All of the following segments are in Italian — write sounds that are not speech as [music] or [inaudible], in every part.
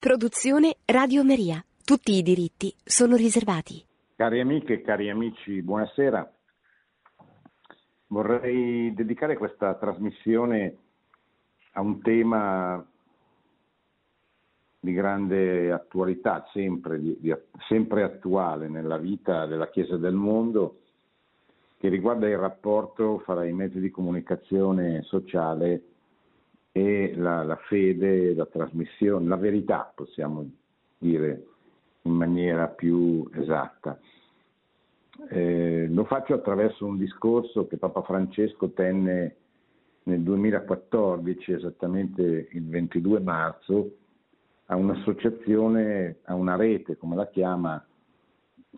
Produzione Radio Maria. Tutti i diritti sono riservati. Cari amiche e cari amici, buonasera. Vorrei dedicare questa trasmissione a un tema di grande attualità, sempre, di, di, sempre attuale nella vita della Chiesa del mondo, che riguarda il rapporto fra i mezzi di comunicazione sociale e la, la fede, la trasmissione, la verità, possiamo dire in maniera più esatta. Eh, lo faccio attraverso un discorso che Papa Francesco tenne nel 2014, esattamente il 22 marzo, a un'associazione, a una rete, come la chiama,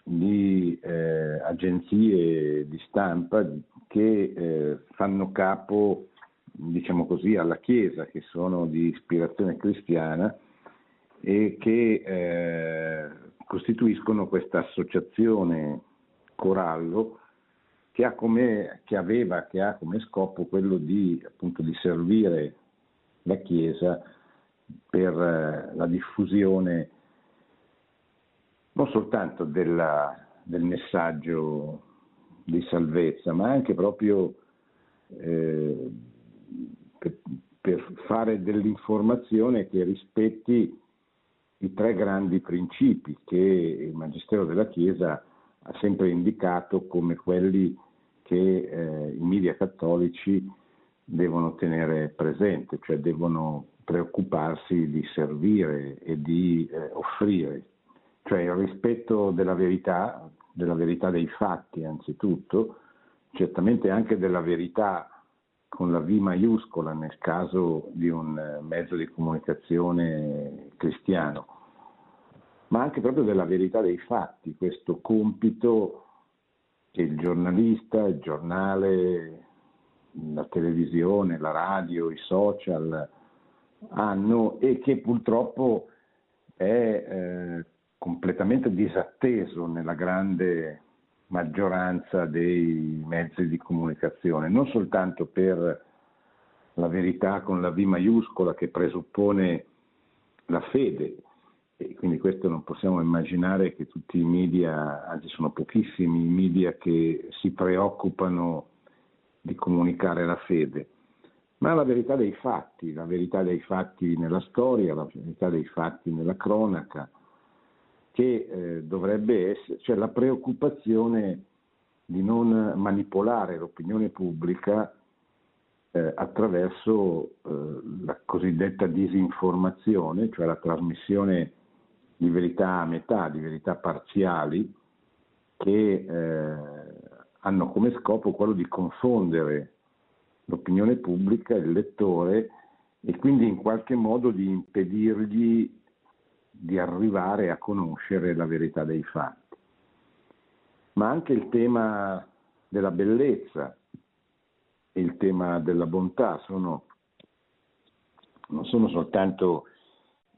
di eh, agenzie di stampa che eh, fanno capo diciamo così, alla Chiesa, che sono di ispirazione cristiana e che eh, costituiscono questa associazione Corallo che, ha come, che aveva, che ha come scopo quello di, appunto, di servire la Chiesa per eh, la diffusione non soltanto della, del messaggio di salvezza, ma anche proprio eh, per, fare dell'informazione che rispetti i tre grandi principi che il Magistero della Chiesa ha sempre indicato come quelli che eh, i media cattolici devono tenere presente, cioè devono preoccuparsi di servire e di eh, offrire, cioè il rispetto della verità, della verità dei fatti anzitutto, certamente anche della verità con la V maiuscola nel caso di un eh, mezzo di comunicazione cristiano, ma anche proprio della verità dei fatti, questo compito che il giornalista, il giornale, la televisione, la radio, i social hanno e che purtroppo è eh, completamente disatteso nella grande maggioranza dei mezzi di comunicazione, non soltanto per la verità con la V maiuscola che presuppone la fede, e quindi questo non possiamo immaginare che tutti i media, anzi sono pochissimi i media che si preoccupano di comunicare la fede, ma la verità dei fatti, la verità dei fatti nella storia, la verità dei fatti nella cronaca, che eh, dovrebbe essere, cioè la preoccupazione di non manipolare l'opinione pubblica eh, attraverso eh, la cosiddetta disinformazione, cioè la trasmissione di verità a metà, di verità parziali, che eh, hanno come scopo quello di confondere l'opinione pubblica, il lettore, e quindi in qualche modo di impedirgli di arrivare a conoscere la verità dei fatti. Ma anche il tema della bellezza e il tema della bontà sono, non sono soltanto,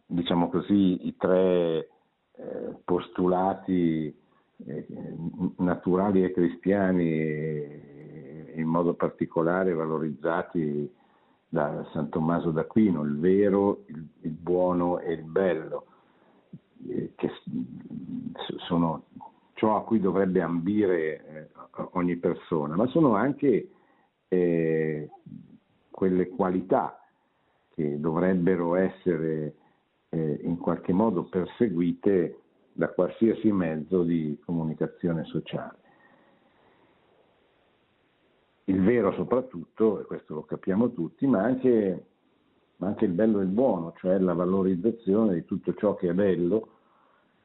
diciamo così, i tre eh, postulati eh, naturali e cristiani e in modo particolare valorizzati da San Tommaso d'Aquino, il vero, il, il buono e il bello eh, che sono ciò a cui dovrebbe ambire eh, ogni persona, ma sono anche eh, quelle qualità che dovrebbero essere eh, in qualche modo perseguite da qualsiasi mezzo di comunicazione sociale. Il vero soprattutto, e questo lo capiamo tutti, ma anche, ma anche il bello e il buono, cioè la valorizzazione di tutto ciò che è bello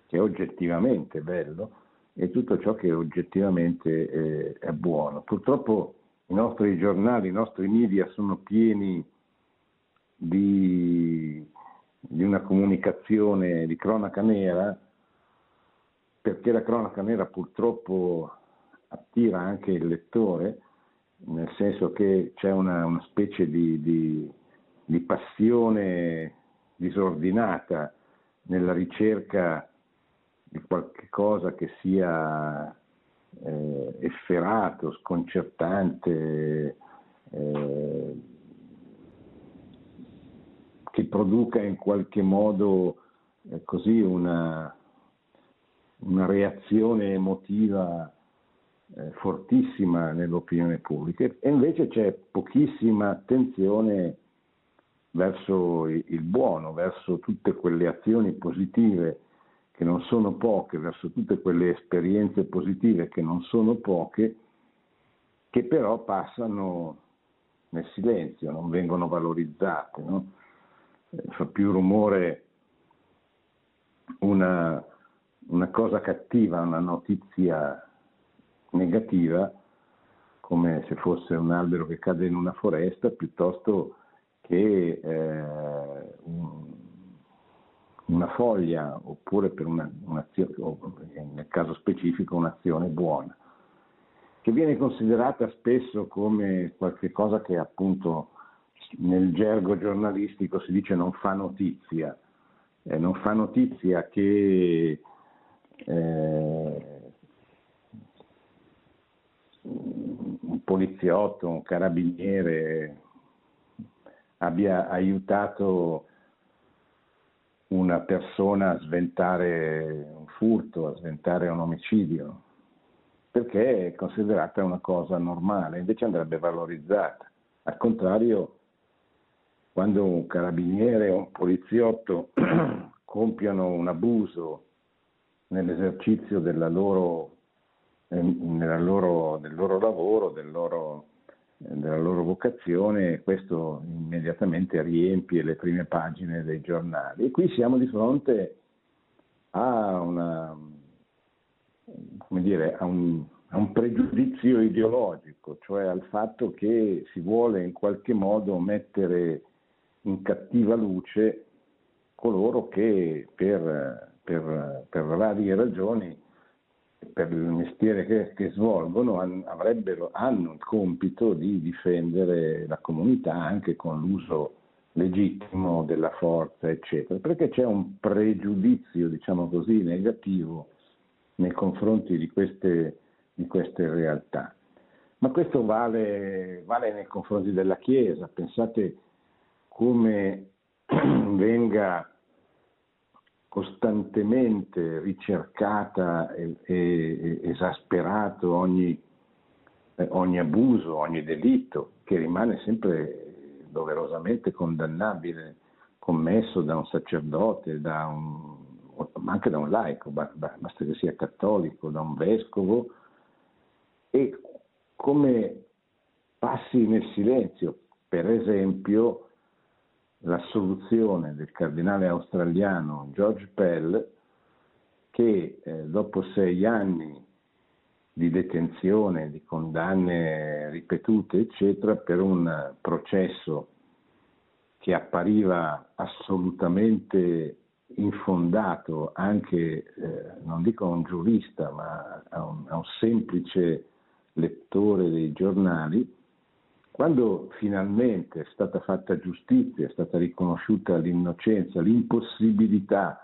che è oggettivamente bello e tutto ciò che oggettivamente eh, è buono. Purtroppo i nostri giornali, i nostri media sono pieni di, di una comunicazione di cronaca nera, perché la cronaca nera purtroppo attira anche il lettore, nel senso che c'è una, una specie di, di, di passione disordinata nella ricerca di qualche cosa che sia eh, efferato, sconcertante, eh, che produca in qualche modo eh, così una, una, reazione emotiva eh, fortissima nell'opinione pubblica. E invece c'è pochissima attenzione verso il buono, verso tutte quelle azioni positive che non sono poche, verso tutte quelle esperienze positive che non sono poche, che però passano nel silenzio, non vengono valorizzate. No? Eh, fa più rumore una, una cosa cattiva, una notizia negativa, come se fosse un albero che cade in una foresta, piuttosto che eh, un, una foglia oppure per una, un'azione, nel caso specifico un'azione buona, che viene considerata spesso come qualcosa che appunto nel gergo giornalistico si dice non fa notizia, eh, non fa notizia che eh, un poliziotto, un carabiniere abbia aiutato una persona a sventare un furto, a sventare un omicidio, perché è considerata una cosa normale, invece andrebbe valorizzata. Al contrario, quando un carabiniere o un poliziotto [clears throat] compiono un abuso nell'esercizio loro, loro, del loro lavoro, del loro della loro vocazione, questo immediatamente riempie le prime pagine dei giornali. E qui siamo di fronte a, una, dire, a, un, a un pregiudizio ideologico, cioè al fatto che si vuole in qualche modo mettere in cattiva luce coloro che per, per, per varie ragioni per il mestiere che, che svolgono hanno il compito di difendere la comunità anche con l'uso legittimo della forza, eccetera, perché c'è un pregiudizio, diciamo così, negativo nei confronti di queste, di queste realtà. Ma questo vale, vale nei confronti della Chiesa, pensate come [clears throat] venga costantemente ricercata e, e esasperato ogni, eh, ogni abuso, ogni delitto, che rimane sempre doverosamente condannabile, commesso da un sacerdote, da un, ma anche da un laico, basta che sia cattolico, da un vescovo, e come passi nel silenzio, per esempio, l'assoluzione del cardinale australiano George Pell che eh, dopo sei anni di detenzione, di condanne ripetute, eccetera, per un processo che appariva assolutamente infondato anche, eh, non dico a un giurista, ma a un, a un semplice lettore dei giornali, quando finalmente è stata fatta giustizia, è stata riconosciuta l'innocenza, l'impossibilità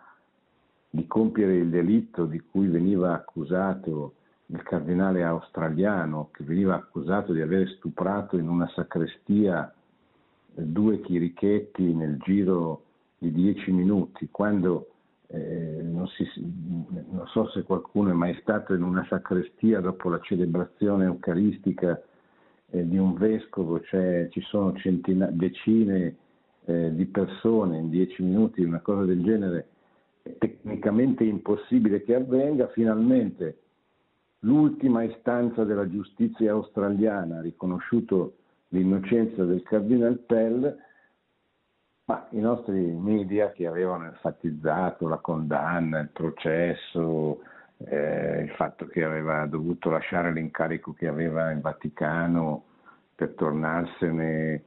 di compiere il delitto di cui veniva accusato il cardinale australiano, che veniva accusato di aver stuprato in una sacrestia due chirichetti nel giro di dieci minuti, quando eh, non, si, non so se qualcuno è mai stato in una sacrestia dopo la celebrazione eucaristica eh, di un vescovo, cioè ci sono centina- decine eh, di persone in dieci minuti, una cosa del genere, è tecnicamente impossibile che avvenga, finalmente l'ultima istanza della giustizia australiana ha riconosciuto l'innocenza del cardinal Pell, ma i nostri media che avevano enfatizzato la condanna, il processo, eh, il fatto che aveva dovuto lasciare l'incarico che aveva in Vaticano per tornarsene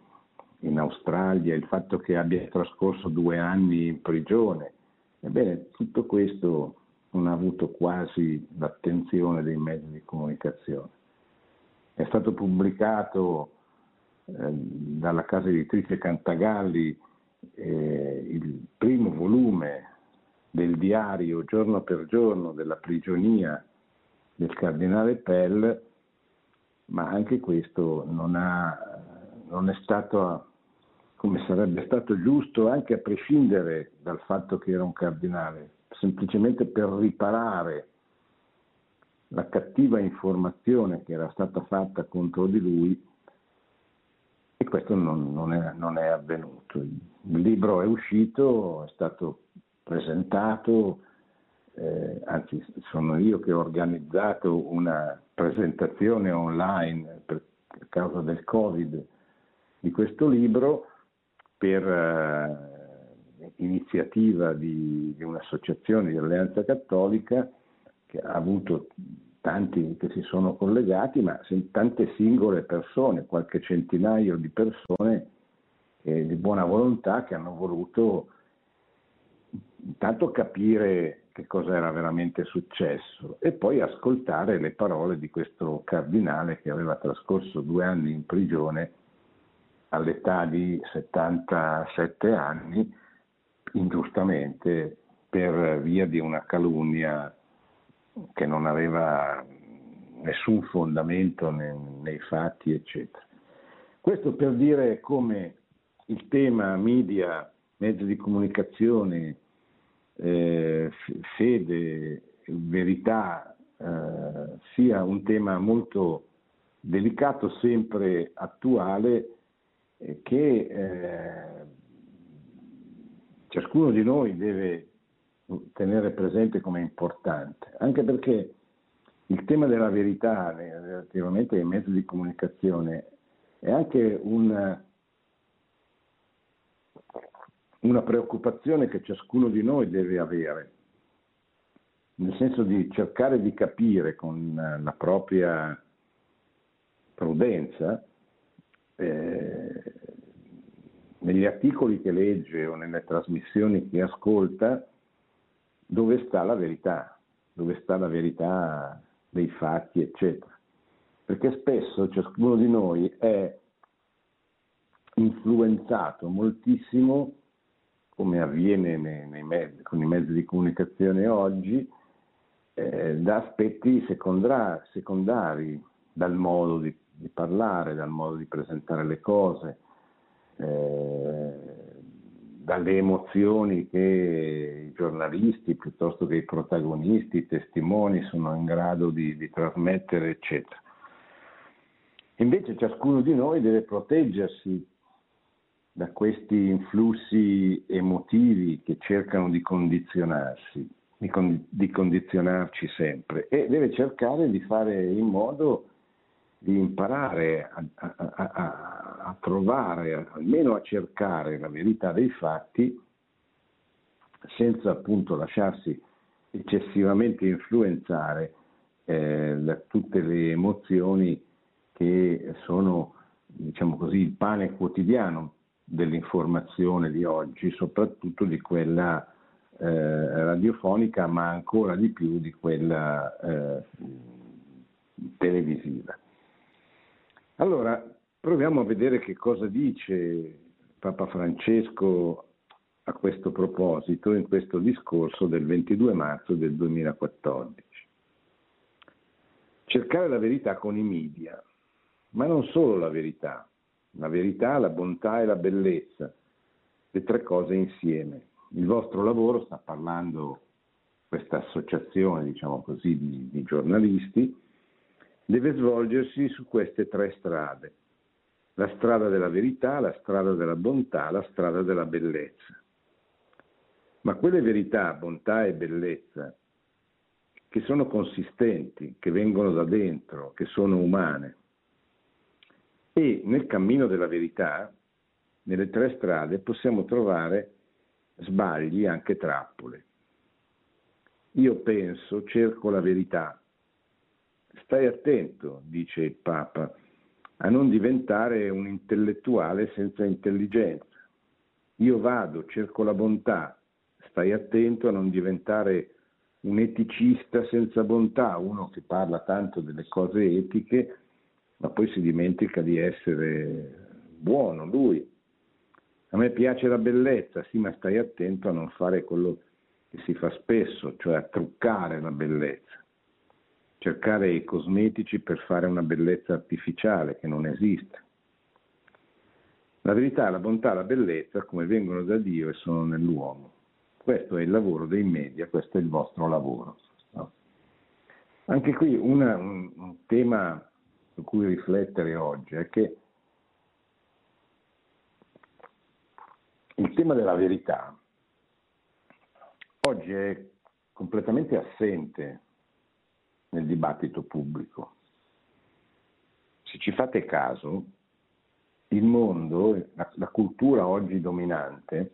in Australia, il fatto che abbia trascorso due anni in prigione. Ebbene, tutto questo non ha avuto quasi l'attenzione dei mezzi di comunicazione. È stato pubblicato eh, dalla casa editrice Cantagalli eh, il primo volume del diario giorno per giorno della prigionia del cardinale Pell, ma anche questo non, ha, non è stato come sarebbe stato giusto anche a prescindere dal fatto che era un cardinale, semplicemente per riparare la cattiva informazione che era stata fatta contro di lui e questo non, non, è, non è, avvenuto. Il libro è uscito, è stato presentato, eh, anzi sono io che ho organizzato una presentazione online per, causa del Covid di questo libro per eh, iniziativa di, di, un'associazione di Alleanza Cattolica che ha avuto tanti che si sono collegati, ma tante singole persone, qualche centinaio di persone eh, di buona volontà che hanno voluto intanto capire che cosa era veramente successo e poi ascoltare le parole di questo cardinale che aveva trascorso due anni in prigione all'età di 77 anni, ingiustamente per via di una calunnia che non aveva nessun fondamento nei, nei fatti, eccetera. Questo per dire come il tema media, mezzi di comunicazione, eh, fede, verità, eh, sia un tema molto delicato, sempre attuale eh, che eh, ciascuno di noi deve tenere presente come importante, anche perché il tema della verità relativamente ai mezzi di comunicazione è anche una, una preoccupazione che ciascuno di noi deve avere, nel senso di cercare di capire con la propria prudenza eh, negli articoli che legge o nelle trasmissioni che ascolta dove sta la verità, dove sta la verità dei fatti, eccetera. Perché spesso ciascuno di noi è influenzato moltissimo, come avviene nei, nei mezzi, con i mezzi di comunicazione oggi, eh, da aspetti secondari, dal modo di di parlare, dal modo di presentare le cose, eh, dalle emozioni che i giornalisti piuttosto che i protagonisti, i testimoni sono in grado di, di trasmettere, eccetera. Invece ciascuno di noi deve proteggersi da questi influssi emotivi che cercano di condizionarsi, di, con, di condizionarci sempre e deve cercare di fare in modo di imparare a, a, a, a, trovare, almeno a cercare la verità dei fatti, senza appunto lasciarsi eccessivamente influenzare eh, da tutte le emozioni che sono, diciamo così, il pane quotidiano dell'informazione di oggi, soprattutto di quella eh, radiofonica, ma ancora di più di quella eh, televisiva. Allora, proviamo a vedere che cosa dice Papa Francesco a questo proposito in questo discorso del 22 marzo del 2014. Cercare la verità con i media, ma non solo la verità, la verità, la bontà e la bellezza, le tre cose insieme. Il vostro lavoro, sta parlando questa associazione, diciamo così, di, di giornalisti, deve svolgersi su queste tre strade. La strada della verità, la strada della bontà, la strada della bellezza. Ma quelle verità, bontà e bellezza che sono consistenti, che vengono da dentro, che sono umane. E nel cammino della verità, nelle tre strade, possiamo trovare sbagli, anche trappole. Io penso, cerco la verità, Stai attento, dice il Papa, a non diventare un intellettuale senza intelligenza. Io vado, cerco la bontà, stai attento a non diventare un eticista senza bontà, uno che parla tanto delle cose etiche, ma poi si dimentica di essere buono lui. A me piace la bellezza, sì, ma stai attento a non fare quello che si fa spesso, cioè a truccare la bellezza cercare i cosmetici per fare una bellezza artificiale che non esiste. La verità, la bontà, la bellezza come vengono da Dio e sono nell'uomo. Questo è il lavoro dei media, questo è il vostro lavoro. No? Anche qui una, un, un tema su cui riflettere oggi è che il tema della verità oggi è completamente assente nel dibattito pubblico. Se ci fate caso, il mondo, la, la cultura oggi dominante,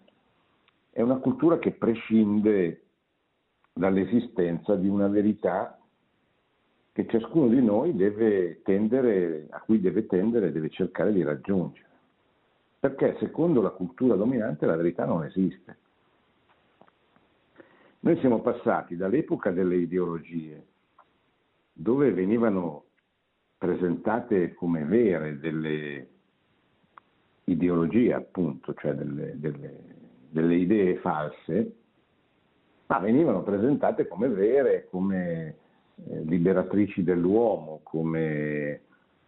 è una cultura che prescinde dall'esistenza di una verità che ciascuno di noi deve tendere, a cui deve tendere deve cercare di raggiungere. Perché secondo la cultura dominante la verità non esiste. Noi siamo passati dall'epoca delle ideologie, dove venivano presentate come vere delle ideologie, appunto, cioè delle, delle, delle idee false, ma venivano presentate come vere, come liberatrici dell'uomo, come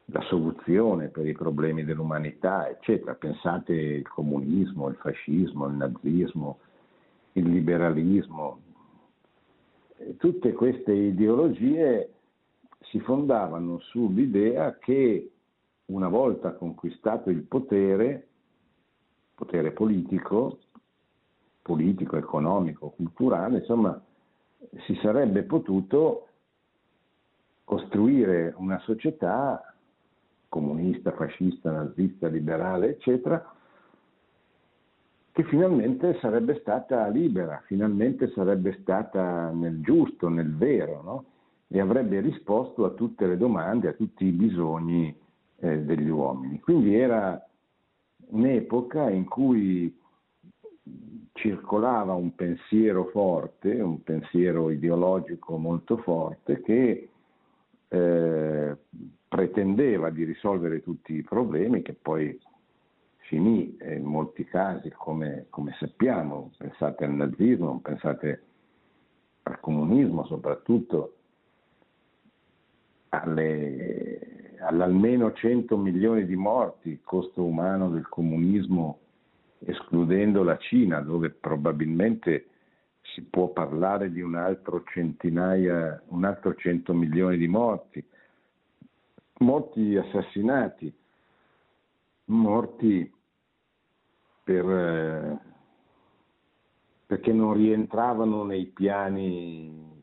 la soluzione per i problemi dell'umanità, eccetera. Pensate il comunismo, il fascismo, il nazismo, il liberalismo. Tutte queste ideologie si fondavano sull'idea che una volta conquistato il potere, potere politico, politico, economico, culturale, insomma, si sarebbe potuto costruire una società comunista, fascista, nazista, liberale, eccetera, che finalmente sarebbe stata libera, finalmente sarebbe stata nel giusto, nel vero, no? e avrebbe risposto a tutte le domande, a tutti i bisogni eh, degli uomini. Quindi era un'epoca in cui circolava un pensiero forte, un pensiero ideologico molto forte che eh, pretendeva di risolvere tutti i problemi che poi finì in molti casi come, come sappiamo, pensate al nazismo, pensate al comunismo soprattutto, alle, all'almeno 100 milioni di morti, il costo umano del comunismo, escludendo la Cina, dove probabilmente si può parlare di un altro centinaia, un altro 100 milioni di morti, morti assassinati, morti per, eh, perché non rientravano nei piani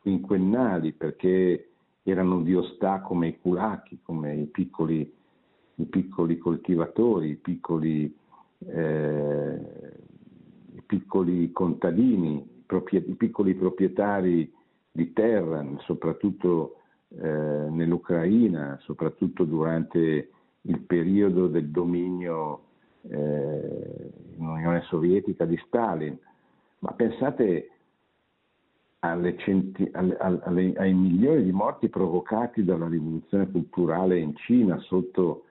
quinquennali, perché erano di ostà come i culacchi, come i piccoli, i piccoli coltivatori, i piccoli, eh, piccoli contadini, i piccoli proprietari di terra, soprattutto eh, nell'Ucraina, soprattutto durante il periodo del dominio eh, in Unione Sovietica di Stalin. Ma pensate centi- alle, alle, ai milioni di morti provocati dalla rivoluzione culturale in Cina sotto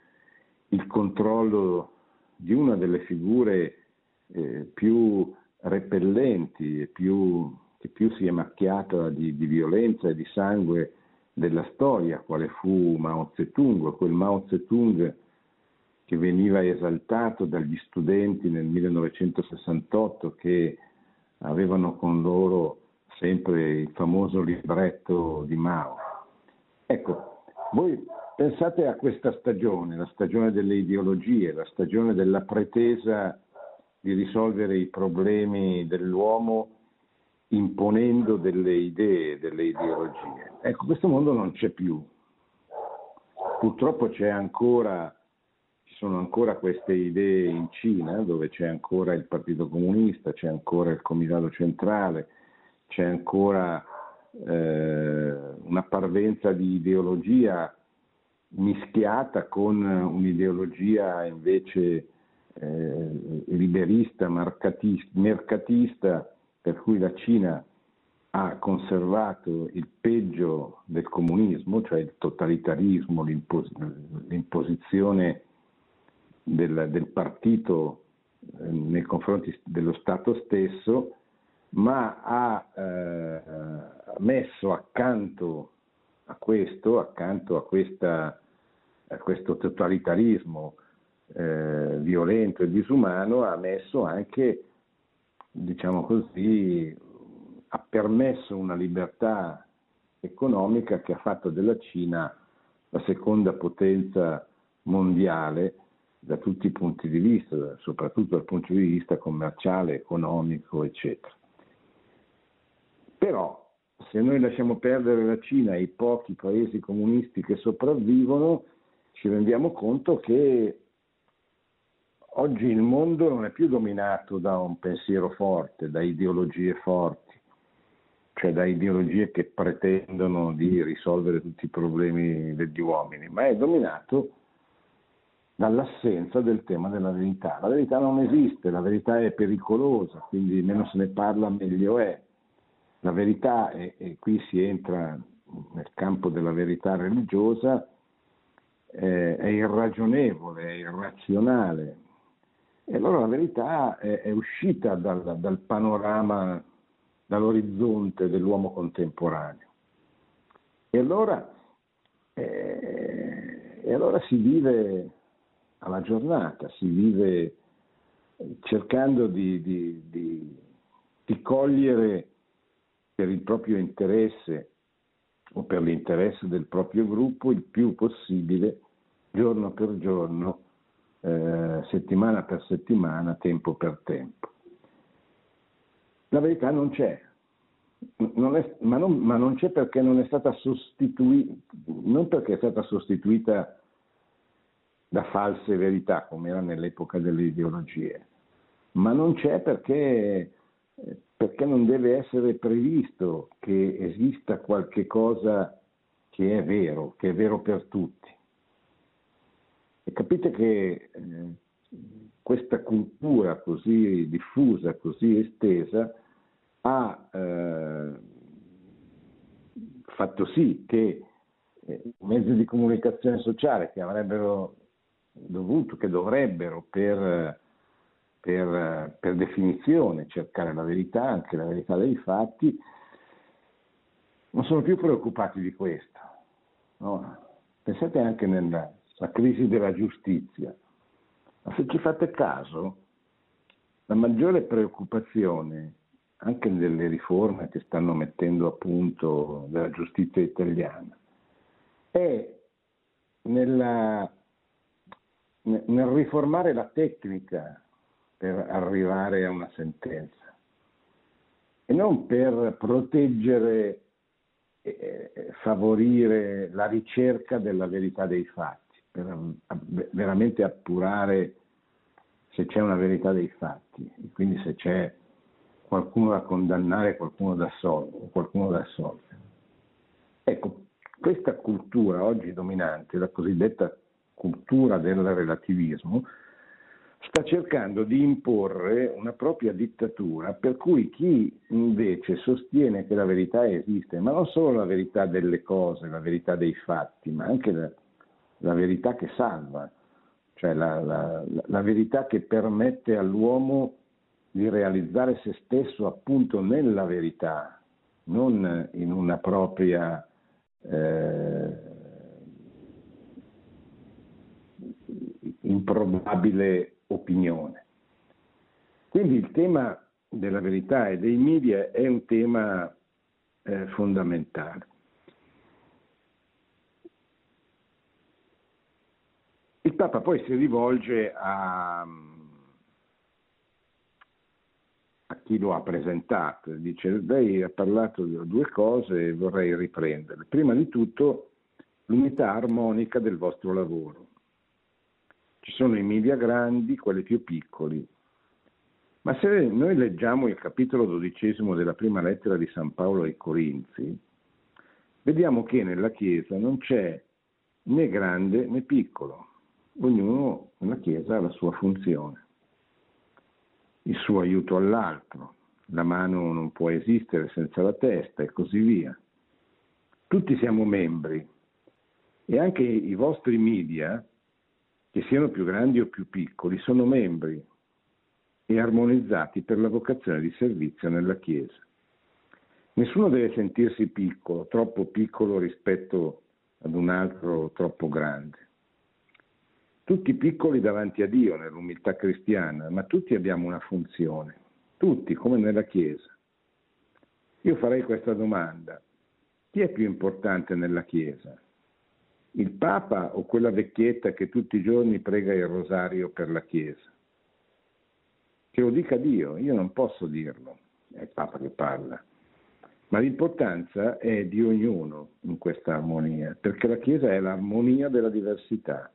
il controllo di una delle figure eh, più repellenti e più, che più si è macchiata di, di, violenza e di sangue della storia, quale fu Mao Zedong, quel Mao Zedong che veniva esaltato dagli studenti nel 1968 che avevano con loro sempre il famoso libretto di Mao. Ecco, voi pensate a questa stagione, la stagione delle ideologie, la stagione della pretesa di risolvere i problemi dell'uomo imponendo delle idee, delle ideologie. Ecco, questo mondo non c'è più. Purtroppo c'è ancora, ci sono ancora queste idee in Cina, dove c'è ancora il Partito Comunista, c'è ancora il Comitato Centrale, c'è ancora eh, una parvenza di ideologia mischiata con un'ideologia invece eh, liberista, mercatista, per cui la Cina ha conservato il peggio del comunismo, cioè il totalitarismo, l'impos- l'imposizione del, del partito eh, nei confronti dello Stato stesso, ma ha eh, messo accanto a questo, accanto a, questa, a questo totalitarismo eh, violento e disumano ha messo anche, diciamo così, ha permesso una libertà economica che ha fatto della Cina la seconda potenza mondiale da tutti i punti di vista, soprattutto dal punto di vista commerciale, economico, eccetera. Però se noi lasciamo perdere la Cina e i pochi paesi comunisti che sopravvivono, ci rendiamo conto che oggi il mondo non è più dominato da un pensiero forte, da ideologie forti, cioè da ideologie che pretendono di risolvere tutti i problemi degli uomini, ma è dominato dall'assenza del tema della verità. La verità non esiste, la verità è pericolosa, quindi meno se ne parla meglio è. La verità, e, e qui si entra nel campo della verità religiosa, eh, è irragionevole, è irrazionale. E allora la verità è, è uscita dal, dal panorama, dall'orizzonte dell'uomo contemporaneo. E allora, eh, e allora si vive alla giornata, si vive cercando di, di, di, di cogliere per il proprio interesse o per l'interesse del proprio gruppo il più possibile, giorno per giorno, eh, settimana per settimana, tempo per tempo. La verità non c'è, non è, ma, non, ma, non, c'è perché non è stata sostituita, non perché è stata sostituita da false verità, come era nell'epoca delle ideologie, ma non c'è perché perché non deve essere previsto che esista qualche cosa che è vero, che è vero per tutti. E capite che eh, questa cultura così diffusa, così estesa, ha eh, fatto sì che eh, mezzi di comunicazione sociale che avrebbero dovuto, che dovrebbero per per, per, definizione cercare la verità, anche la verità dei fatti, non sono più preoccupati di questo. No? Pensate anche nella crisi della giustizia. Ma se ci fate caso, la maggiore preoccupazione anche nelle riforme che stanno mettendo a punto della giustizia italiana è nella, nel riformare la tecnica per arrivare a una sentenza e non per proteggere e favorire la ricerca della verità dei fatti, per veramente appurare se c'è una verità dei fatti e quindi se c'è qualcuno da condannare, qualcuno da assolvere, qualcuno da assolvere. Ecco, questa cultura oggi dominante, la cosiddetta cultura del relativismo, sta cercando di imporre una propria dittatura per cui chi invece sostiene che la verità esiste, ma non solo la verità delle cose, la verità dei fatti, ma anche la, la verità che salva, cioè la, la, la, verità che permette all'uomo di realizzare se stesso appunto nella verità, non in una propria eh, improbabile opinione. Quindi il tema della verità e dei media è un tema eh, fondamentale. Il Papa poi si rivolge a, a chi lo ha presentato, dice lei ha parlato di due cose e vorrei riprenderle. Prima di tutto l'unità armonica del vostro lavoro. Ci sono i media grandi, quelli più piccoli. Ma se noi leggiamo il capitolo dodicesimo della prima lettera di San Paolo ai Corinzi, vediamo che nella Chiesa non c'è né grande né piccolo, ognuno nella Chiesa ha la sua funzione, il suo aiuto all'altro, la mano non può esistere senza la testa e così via. Tutti siamo membri e anche i vostri media che siano più grandi o più piccoli, sono membri e armonizzati per la vocazione di servizio nella Chiesa. Nessuno deve sentirsi piccolo, troppo piccolo rispetto ad un altro troppo grande. Tutti piccoli davanti a Dio nell'umiltà cristiana, ma tutti abbiamo una funzione, tutti come nella Chiesa. Io farei questa domanda, chi è più importante nella Chiesa? Il Papa o quella vecchietta che tutti i giorni prega il rosario per la Chiesa? Che lo dica Dio, io non posso dirlo, è il Papa che parla. Ma l'importanza è di ognuno in questa armonia, perché la Chiesa è l'armonia della diversità.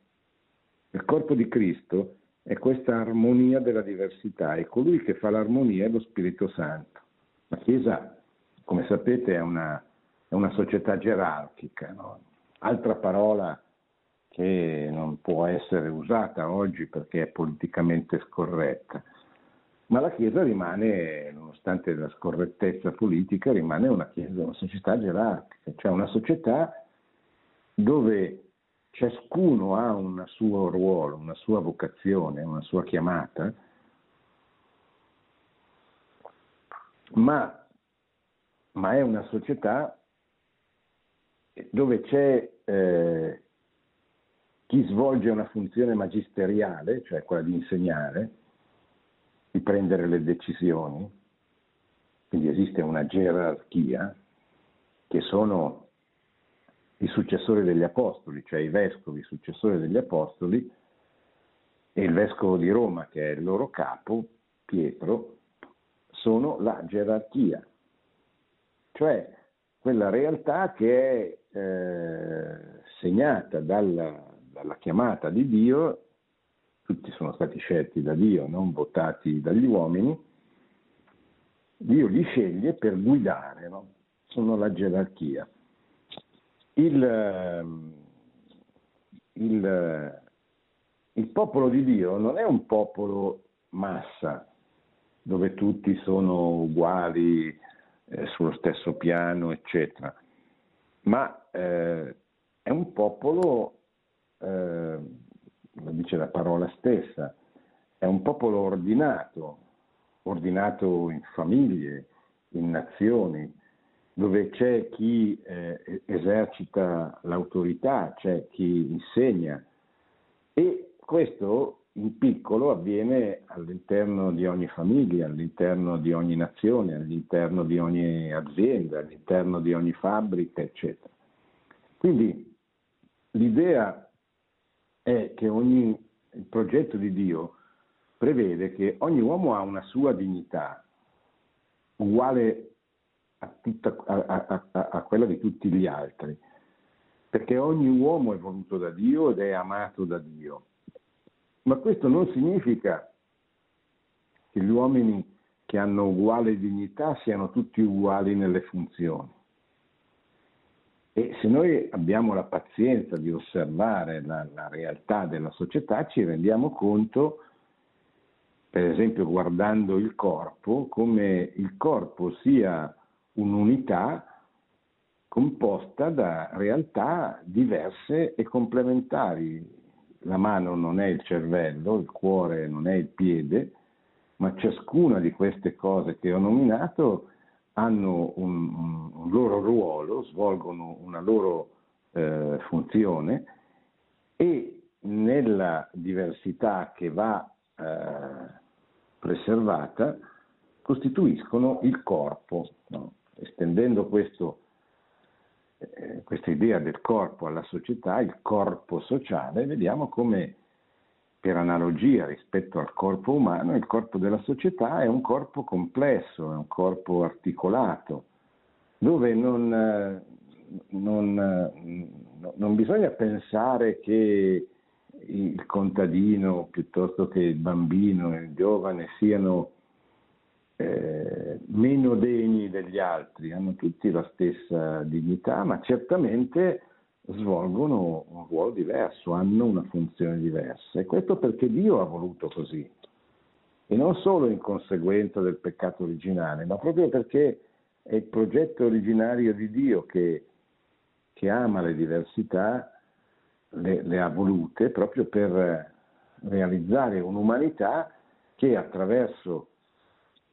Il corpo di Cristo è questa armonia della diversità e colui che fa l'armonia è lo Spirito Santo. La Chiesa, come sapete, è una, è una società gerarchica, no? altra parola che non può essere usata oggi perché è politicamente scorretta ma la Chiesa rimane, nonostante la scorrettezza politica, rimane una, chiesa, una società gerarchica, cioè una società dove ciascuno ha un suo ruolo, una sua vocazione, una sua chiamata, ma, ma è una società dove c'è eh, chi svolge una funzione magisteriale, cioè quella di insegnare, di prendere le decisioni, quindi esiste una gerarchia che sono i successori degli apostoli, cioè i vescovi successori degli apostoli e il vescovo di Roma che è il loro capo, Pietro, sono la gerarchia, cioè quella realtà che è eh, segnata dalla, dalla chiamata di Dio tutti sono stati scelti da Dio, non votati dagli uomini, Dio li sceglie per guidare, no? sono la gerarchia. Il, ehm, il, il, popolo di Dio non è un popolo massa, dove tutti sono uguali, eh, sullo stesso piano, eccetera, ma eh, è un popolo eh, lo dice la parola stessa, è un popolo ordinato, ordinato in famiglie, in nazioni, dove c'è chi eh, esercita l'autorità, c'è chi insegna e questo in piccolo avviene all'interno di ogni famiglia, all'interno di ogni nazione, all'interno di ogni azienda, all'interno di ogni fabbrica, eccetera. Quindi l'idea è che ogni, il progetto di Dio prevede che ogni uomo ha una sua dignità, uguale a, tutta, a, a, a quella di tutti gli altri, perché ogni uomo è voluto da Dio ed è amato da Dio. Ma questo non significa che gli uomini che hanno uguale dignità siano tutti uguali nelle funzioni. E se noi abbiamo la pazienza di osservare la, la realtà della società, ci rendiamo conto, per esempio guardando il corpo, come il corpo sia un'unità composta da realtà diverse e complementari. La mano non è il cervello, il cuore non è il piede, ma ciascuna di queste cose che ho nominato hanno un, un loro ruolo, svolgono una loro eh, funzione e nella diversità che va eh, preservata costituiscono il corpo. No? Estendendo questo, eh, questa idea del corpo alla società, il corpo sociale, vediamo come per analogia rispetto al corpo umano, il corpo della società è un corpo complesso, è un corpo articolato, dove non, eh, non, eh, non bisogna pensare che il contadino piuttosto che il bambino il giovane siano eh, meno degni degli altri, hanno tutti la stessa dignità, ma certamente svolgono un ruolo diverso, hanno una funzione diversa. E questo perché Dio ha voluto così. E non solo in conseguenza del peccato originale, ma proprio perché è il progetto originario di Dio che, che ama le diversità, le, le ha volute proprio per realizzare un'umanità che attraverso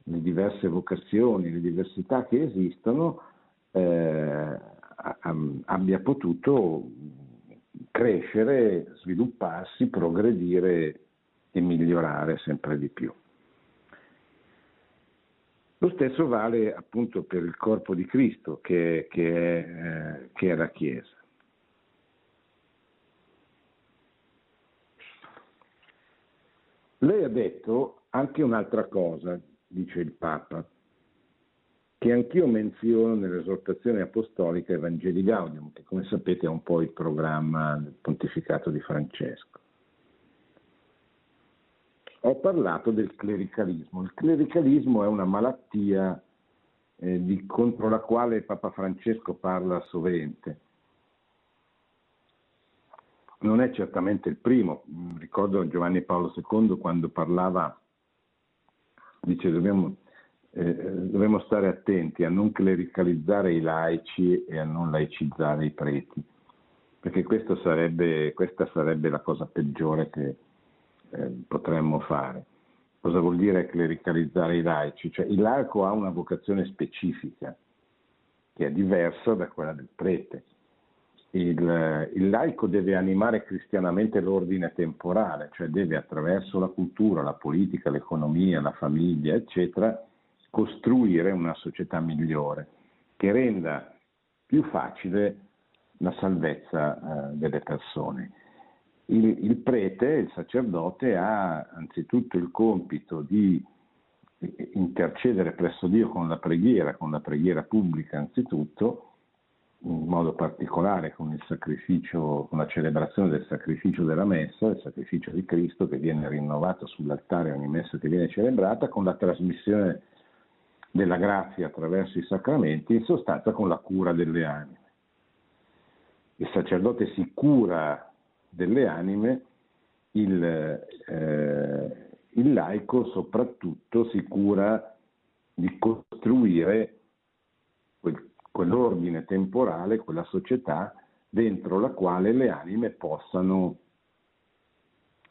le diverse vocazioni, le diversità che esistono, eh, abbia potuto crescere, svilupparsi, progredire e migliorare sempre di più. Lo stesso vale appunto per il corpo di Cristo che, che, è, eh, che è la Chiesa. Lei ha detto anche un'altra cosa, dice il Papa, che anch'io menziono nell'esortazione apostolica Evangeli Gaudium, che come sapete è un po' il programma del pontificato di Francesco. Ho parlato del clericalismo. Il clericalismo è una malattia eh, di, contro la quale Papa Francesco parla sovente non è certamente il primo. Ricordo Giovanni Paolo II quando parlava, dice dobbiamo, eh, dobbiamo stare attenti a non clericalizzare i laici e a non laicizzare i preti, perché sarebbe, questa sarebbe la cosa peggiore che eh, potremmo fare. Cosa vuol dire clericalizzare i laici? Cioè, il laico ha una vocazione specifica che è diversa da quella del prete il, il, laico deve animare cristianamente l'ordine temporale, cioè deve attraverso la cultura, la politica, l'economia, la famiglia, eccetera, costruire una società migliore che renda più facile la salvezza eh, delle persone. Il, il, prete, il sacerdote, ha anzitutto il compito di intercedere presso Dio con la preghiera, con la preghiera pubblica anzitutto, in modo particolare con il sacrificio, con la celebrazione del sacrificio della messa, il sacrificio di Cristo che viene rinnovato sull'altare ogni messa che viene celebrata, con la trasmissione della grazia attraverso i sacramenti, in sostanza con la cura delle anime. Il sacerdote si cura delle anime, il, eh, il laico soprattutto si cura di costruire quel quell'ordine temporale, quella società dentro la quale le anime possano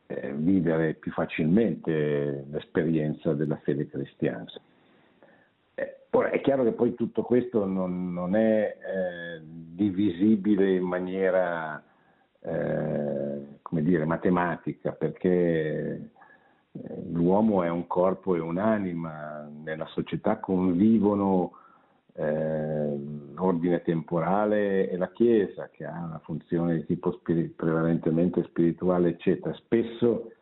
eh, vivere più facilmente l'esperienza della fede cristiana. Eh, ora è chiaro che poi tutto questo non, non è eh, divisibile in maniera eh, come dire, matematica, perché eh, l'uomo è un corpo e un'anima, nella società convivono eh, l'ordine temporale e la Chiesa, che ha una funzione di tipo spirit- prevalentemente spirituale, eccetera. Spesso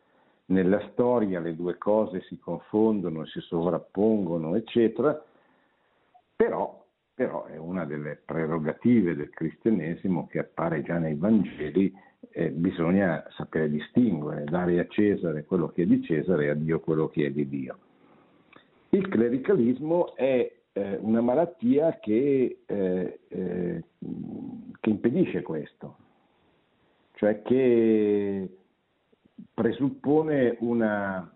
nella storia le due cose si confondono, si sovrappongono, eccetera, però, però è una delle prerogative del cristianesimo che appare già nei Vangeli, eh, bisogna sapere distinguere, dare a Cesare quello che è di Cesare e a Dio quello che è di Dio. Il clericalismo è eh, una malattia che, eh, eh, che, impedisce questo, cioè che presuppone una,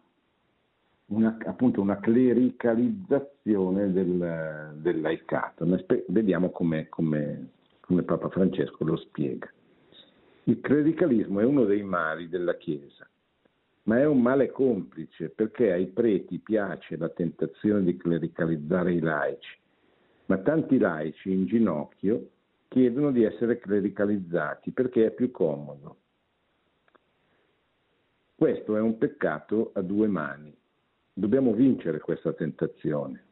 una, appunto una clericalizzazione del, del laicato. Vediamo come, come, come Papa Francesco lo spiega. Il clericalismo è uno dei mali della Chiesa ma è un male complice perché ai preti piace la tentazione di clericalizzare i laici, ma tanti laici in ginocchio chiedono di essere clericalizzati perché è più comodo. Questo è un peccato a due mani. Dobbiamo vincere questa tentazione.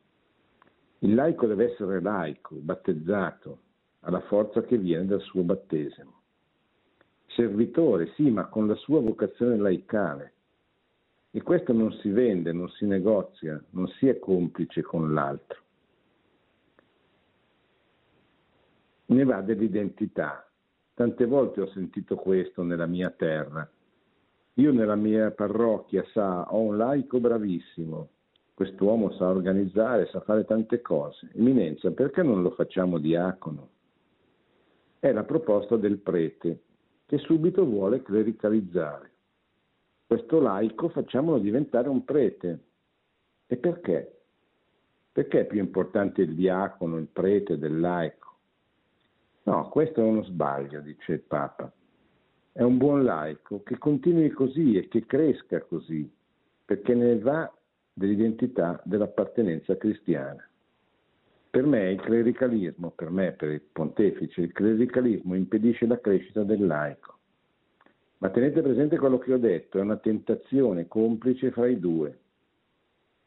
Il laico deve essere laico, battezzato, alla forza che viene dal suo battesimo. Servitore, sì, ma con la sua vocazione laicale e questo non si vende, non si negozia, non si è complice con l'altro. Ne va dell'identità. Tante volte ho sentito questo nella mia terra. Io nella mia parrocchia sa, ho un laico bravissimo, quest'uomo sa organizzare, sa fare tante cose. Eminenza, perché non lo facciamo diacono? È la proposta del prete, che subito vuole clericalizzare questo laico facciamolo diventare un prete. E perché? Perché è più importante il diacono, il prete del laico? No, questo è uno sbaglio, dice il Papa. È un buon laico che continui così e che cresca così, perché ne va dell'identità dell'appartenenza cristiana. Per me il clericalismo, per me, per il pontefice, il clericalismo impedisce la crescita del laico Ma tenete presente quello che ho detto, è una tentazione complice fra i due,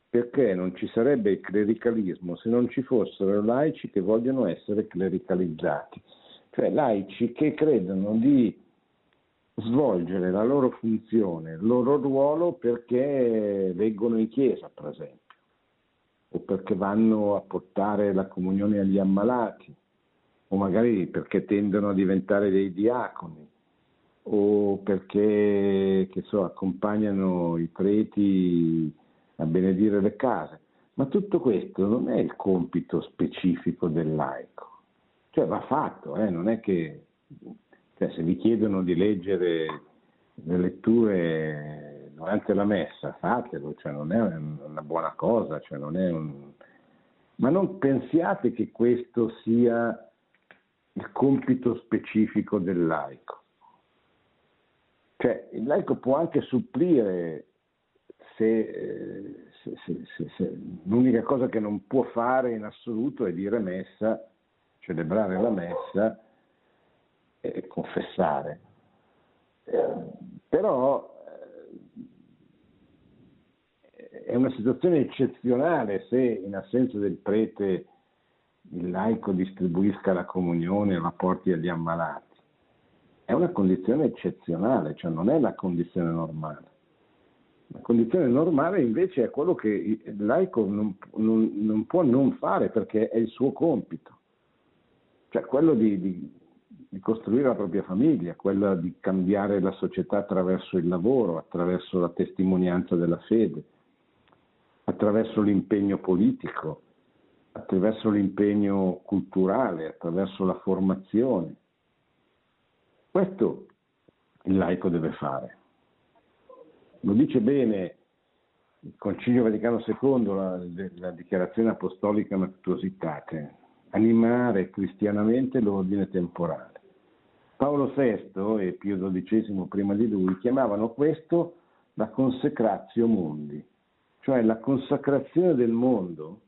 perché non ci sarebbe il clericalismo se non ci fossero laici che vogliono essere clericalizzati, cioè laici che credono di svolgere la loro funzione, il loro ruolo perché leggono in chiesa, per esempio, o perché vanno a portare la comunione agli ammalati, o magari perché tendono a diventare dei diaconi, o perché so, accompagnano i preti a benedire le case. Ma tutto questo non è il compito specifico del laico. Cioè va fatto, eh? non è che cioè, se vi chiedono di leggere le letture durante la messa, fatelo, cioè, non è una buona cosa, cioè, non un... ma non pensiate che questo sia il compito specifico del laico. Cioè, il laico può anche supplire se, se, se, se, l'unica cosa che non può fare in assoluto è dire messa, celebrare la messa e confessare. Eh, però eh, è una situazione eccezionale se in assenza del prete il laico distribuisca la comunione e la porti agli ammalati è una condizione eccezionale, cioè non è la condizione normale. La condizione normale invece è quello che il laico non, non, non può non fare perché è il suo compito, cioè quello di, di, di costruire la propria famiglia, quello di cambiare la società attraverso il lavoro, attraverso la testimonianza della fede, attraverso l'impegno politico, attraverso l'impegno culturale, attraverso la formazione. Questo il laico deve fare. Lo dice bene il Concilio Vaticano II, la, la dichiarazione apostolica Nactuositate, animare cristianamente l'ordine temporale. Paolo VI e Pio XII prima di lui chiamavano questo la consecratio mundi, cioè la consacrazione del mondo,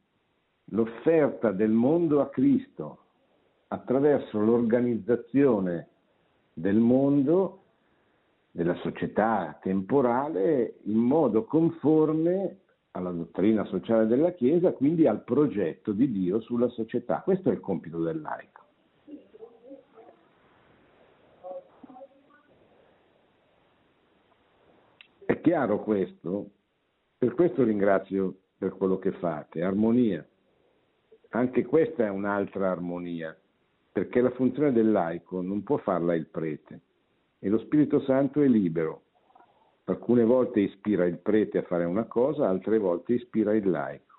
l'offerta del mondo a Cristo attraverso l'organizzazione del mondo, della società temporale, in modo conforme alla dottrina sociale della Chiesa, quindi al progetto di Dio sulla società. Questo è il compito del laico. È chiaro questo? Per questo ringrazio per quello che fate, armonia. Anche questa è un'altra armonia perché la funzione del laico non può farla il prete e lo Spirito Santo è libero. Alcune volte ispira il prete a fare una cosa, altre volte ispira il laico.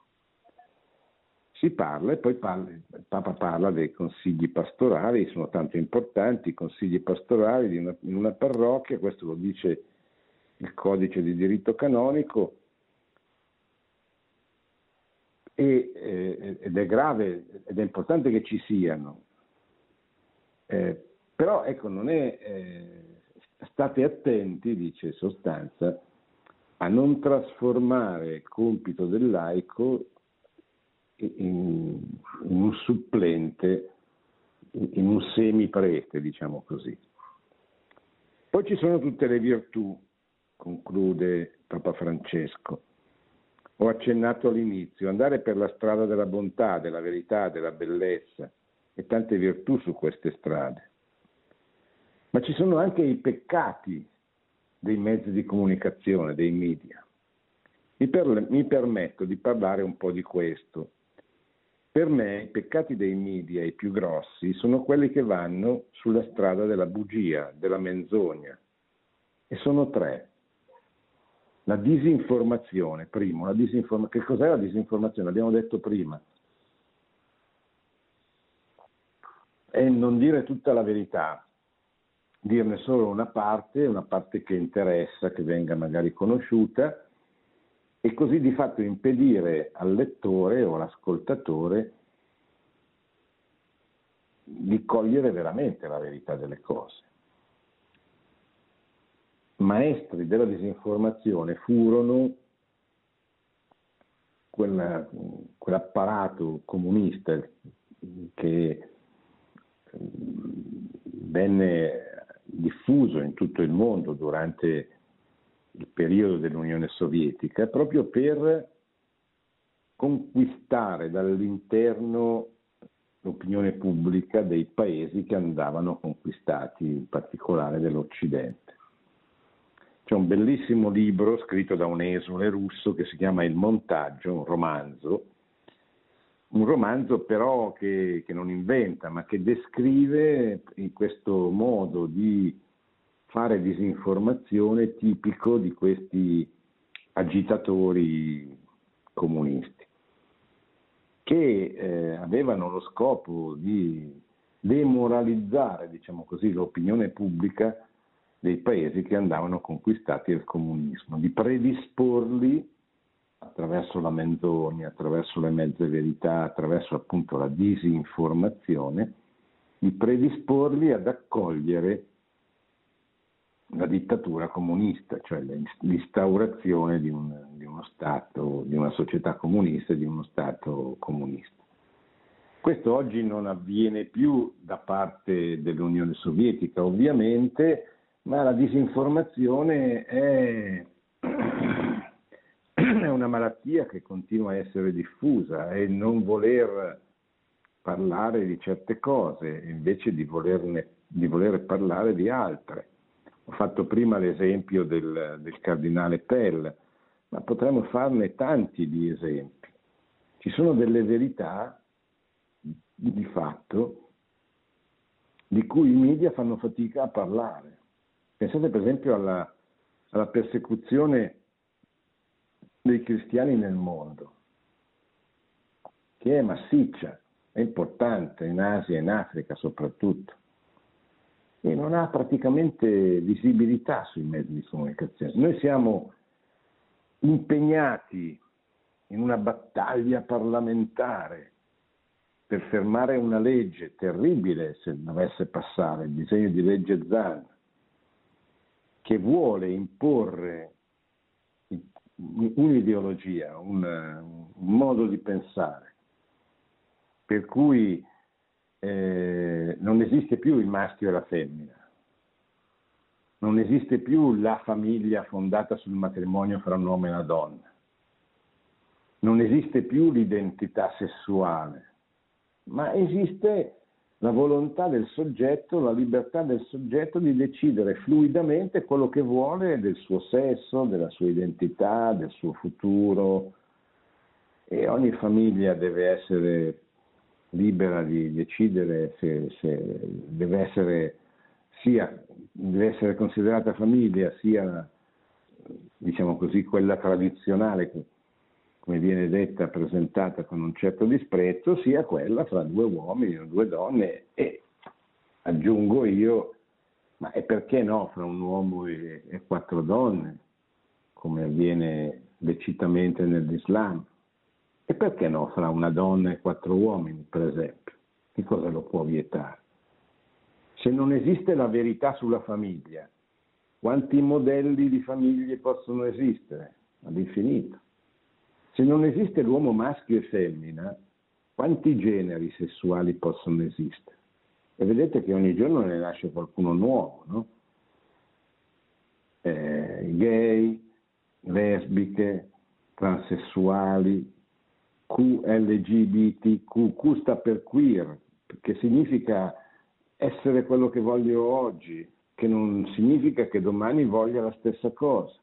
Si parla e poi parla, il Papa parla dei consigli pastorali, sono tanto importanti i consigli pastorali una, in una parrocchia, questo lo dice il codice di diritto canonico, e, eh, ed è grave ed è importante che ci siano, eh, però ecco, non è, eh, state attenti, dice sostanza, a non trasformare il compito del laico in, in un supplente, in un semiprete, diciamo così. Poi ci sono tutte le virtù, conclude Papa Francesco. Ho accennato all'inizio, andare per la strada della bontà, della verità, della bellezza, e tante virtù su queste strade. Ma ci sono anche i peccati dei mezzi di comunicazione, dei media. Mi, per, mi permetto di parlare un po' di questo. Per me i peccati dei media, i più grossi, sono quelli che vanno sulla strada della bugia, della menzogna. E sono tre. La disinformazione, primo, la disinforma- che cos'è la disinformazione? L'abbiamo detto prima, è non dire tutta la verità, dirne solo una parte, una parte che interessa, che venga magari conosciuta, e così di fatto impedire al lettore o all'ascoltatore di cogliere veramente la verità delle cose. Maestri della disinformazione furono quella, quell'apparato comunista che venne diffuso in tutto il mondo durante il periodo dell'Unione Sovietica, proprio per conquistare dall'interno l'opinione pubblica dei paesi che andavano conquistati, in particolare dell'Occidente. C'è un bellissimo libro scritto da un esule russo che si chiama Il montaggio, un romanzo, un romanzo però che, che non inventa, ma che descrive in questo modo di fare disinformazione tipico di questi agitatori comunisti, che eh, avevano lo scopo di demoralizzare, diciamo così, l'opinione pubblica dei paesi che andavano conquistati dal comunismo, di predisporli attraverso la menzogna, attraverso le mezze verità, attraverso appunto la disinformazione, di predisporli ad accogliere la dittatura comunista, cioè l'instaurazione di, un, di uno Stato, di una società comunista e di uno Stato comunista. Questo oggi non avviene più da parte dell'Unione Sovietica, ovviamente, ma la disinformazione è, è una malattia che continua a essere diffusa e non voler parlare di certe cose invece di, volerne, di voler parlare di altre. Ho fatto prima l'esempio del, del cardinale Pell, ma potremmo farne tanti di esempi. Ci sono delle verità di fatto di cui i media fanno fatica a parlare. Pensate per esempio alla, alla persecuzione dei cristiani nel mondo, che è massiccia, è importante in Asia e in Africa soprattutto, e non ha praticamente visibilità sui mezzi di comunicazione. Noi siamo impegnati in una battaglia parlamentare per fermare una legge terribile se dovesse passare, il disegno di legge Zan, che vuole imporre un'ideologia, un, un modo di pensare, per cui eh, non esiste più il maschio e la femmina, non esiste più la famiglia fondata sul matrimonio fra un uomo e una donna, non esiste più l'identità sessuale, ma esiste la volontà del soggetto, la libertà del soggetto di decidere fluidamente quello che vuole del suo sesso, della sua identità, del suo futuro. E ogni famiglia deve essere libera di decidere se, se deve, essere, sia, deve essere considerata famiglia sia diciamo così, quella tradizionale come viene detta, presentata con un certo disprezzo, sia quella fra due uomini o due donne e aggiungo io, ma e perché no fra un uomo e, e quattro donne, come avviene lecitamente nell'Islam? E perché no fra una donna e quattro uomini, per esempio? Che cosa lo può vietare? Se non esiste la verità sulla famiglia, quanti modelli di famiglie possono esistere? All'infinito. Se non esiste l'uomo maschio e femmina, quanti generi sessuali possono esistere? E vedete che ogni giorno ne nasce qualcuno nuovo, no? Eh, gay, lesbiche, transessuali, QLGBTQ, Q sta per queer, che significa essere quello che voglio oggi, che non significa che domani voglia la stessa cosa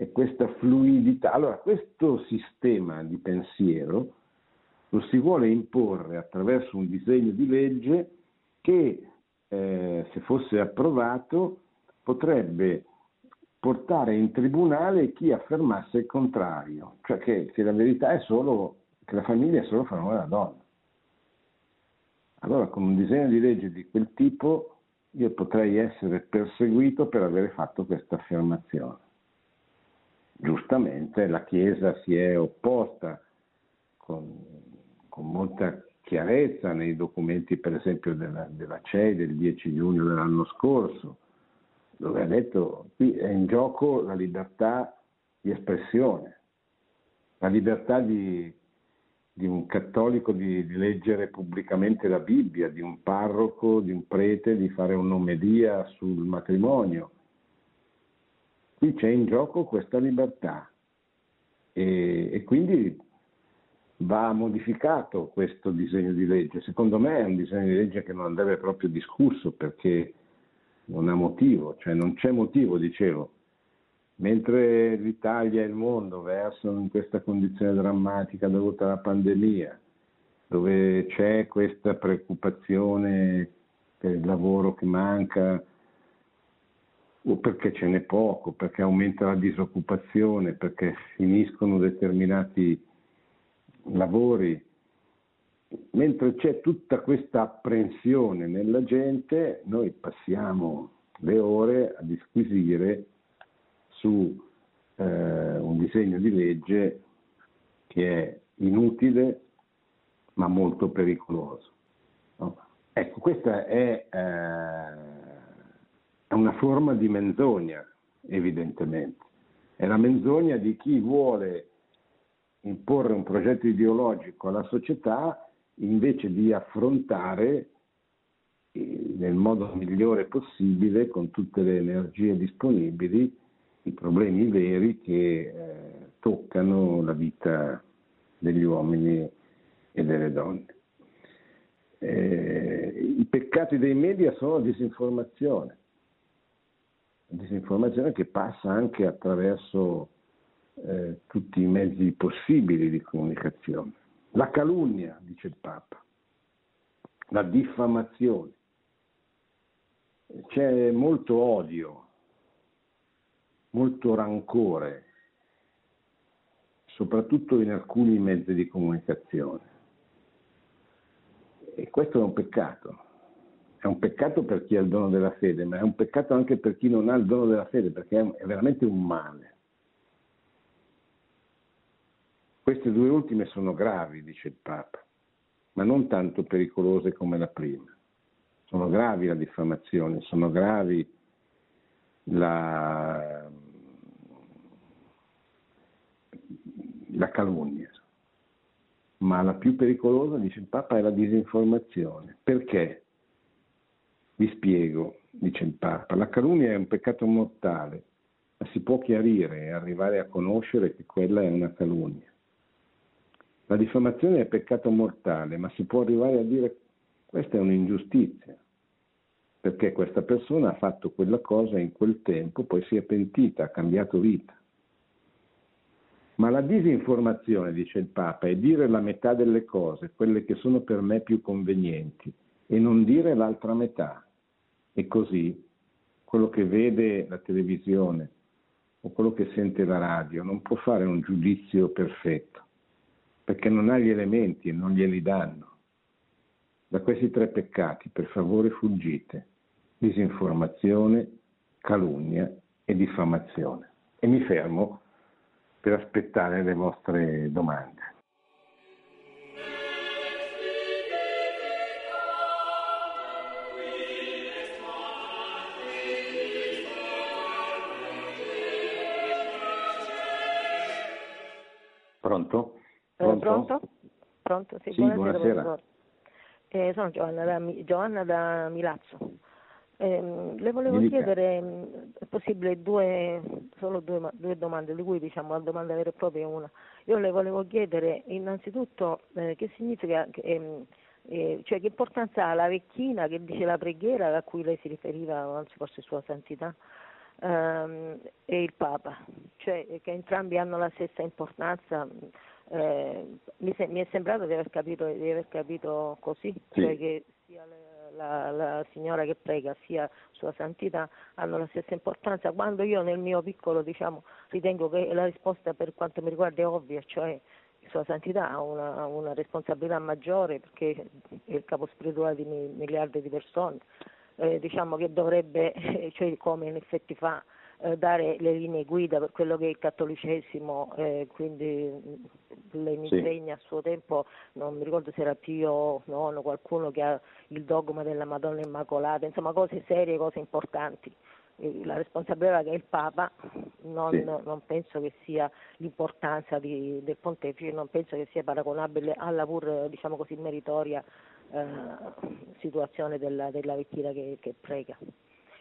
e questa fluidità. Allora, questo sistema di pensiero lo si vuole imporre attraverso un disegno di legge che, eh, se fosse approvato, potrebbe portare in tribunale chi affermasse il contrario, cioè che, che la verità è solo che la famiglia è solo e una donna. Allora, con un disegno di legge di quel tipo, io potrei essere perseguito per aver fatto questa affermazione giustamente la Chiesa si è opposta con, con molta chiarezza nei documenti per esempio della, della CEI del 10 giugno dell'anno scorso, dove ha detto qui è in gioco la libertà di espressione, la libertà di, di un cattolico di, di, leggere pubblicamente la Bibbia, di un parroco, di un prete di fare un'omedia sul matrimonio. Qui c'è in gioco questa libertà e, e quindi va modificato questo disegno di legge. Secondo me è un disegno di legge che non andrebbe proprio discusso perché non ha motivo, cioè non c'è motivo, dicevo, Mentre l'Italia e il mondo versano in questa condizione drammatica dovuta alla pandemia, dove c'è questa preoccupazione per il lavoro che manca, o perché ce n'è poco, perché aumenta la disoccupazione, perché finiscono determinati lavori, mentre c'è tutta questa apprensione nella gente, noi passiamo le ore a disquisire su eh, un disegno di legge che è inutile ma molto pericoloso. No? Ecco, questa è, eh, è una forma di menzogna, evidentemente. È la menzogna di chi vuole imporre un progetto ideologico alla società invece di affrontare eh, nel modo migliore possibile, con tutte le energie disponibili, i problemi veri che eh, toccano la vita degli uomini e delle donne. Eh, I peccati dei media sono disinformazione, disinformazione che passa anche attraverso eh, tutti i mezzi possibili di comunicazione. La calunnia, dice il Papa, la diffamazione. C'è molto odio molto rancore, soprattutto in alcuni mezzi di comunicazione. E questo è un peccato. È un peccato per chi ha il dono della fede, ma è un peccato anche per chi non ha il dono della fede, perché è veramente un male. Queste due ultime sono gravi, dice il Papa, ma non tanto pericolose come la prima. Sono gravi la diffamazione, sono gravi la, la calunnia. Ma la più pericolosa, dice il Papa, è la disinformazione. Perché? Vi spiego, dice il Papa, la calunnia è un peccato mortale, ma si può chiarire e arrivare a conoscere che quella è una calunnia. La diffamazione è peccato mortale, ma si può arrivare a dire questa è un'ingiustizia, perché questa persona ha fatto quella cosa in quel tempo, poi si è pentita, ha cambiato vita. Ma la disinformazione, dice il Papa, è dire la metà delle cose, quelle che sono per me più convenienti, e non dire l'altra metà. E così quello che vede la televisione o quello che sente la radio non può fare un giudizio perfetto, perché non ha gli elementi e non glieli danno. Da questi tre peccati, per favore, fuggite. Disinformazione, calunnia e diffamazione. E mi fermo per aspettare le vostre domande. Pronto? Pronto? Eh, pronto? Pronto? Sì, sì buonasera. buonasera. Eh, sono Giovanna da, Giovanna da Milazzo. Eh, le volevo chiedere, mm, è possibile due, solo due, due, domande, di cui diciamo la domanda vera e propria è una. Io le volevo chiedere innanzitutto eh, che significa, eh, eh, cioè che importanza ha la vecchina che dice la preghiera a cui lei si riferiva, anzi forse Sua Santità, ehm, e il Papa, cioè che entrambi hanno la stessa importanza. Eh, mi, se, mi, è sembrato di aver capito, di aver capito così, sì. cioè che sia le, la, la, signora che prega sia Sua Santità hanno la stessa importanza, quando io nel mio piccolo diciamo, ritengo che la risposta per quanto mi riguarda è ovvia, cioè Sua Santità ha una, una responsabilità maggiore perché è il capo spirituale di miliardi di persone, eh, diciamo che dovrebbe, cioè come in effetti fa, eh, dare le linee guida per quello che è il cattolicesimo, eh, quindi lei mi sì. insegna a suo tempo, non mi ricordo se era Pio IX, qualcuno che ha il dogma della Madonna Immacolata, insomma cose serie, cose importanti. la responsabilità che è il Papa, non, sì. non penso che sia l'importanza di, del pontefice, non penso che sia paragonabile alla pur diciamo così meritoria eh, situazione della, della vettina che, che prega.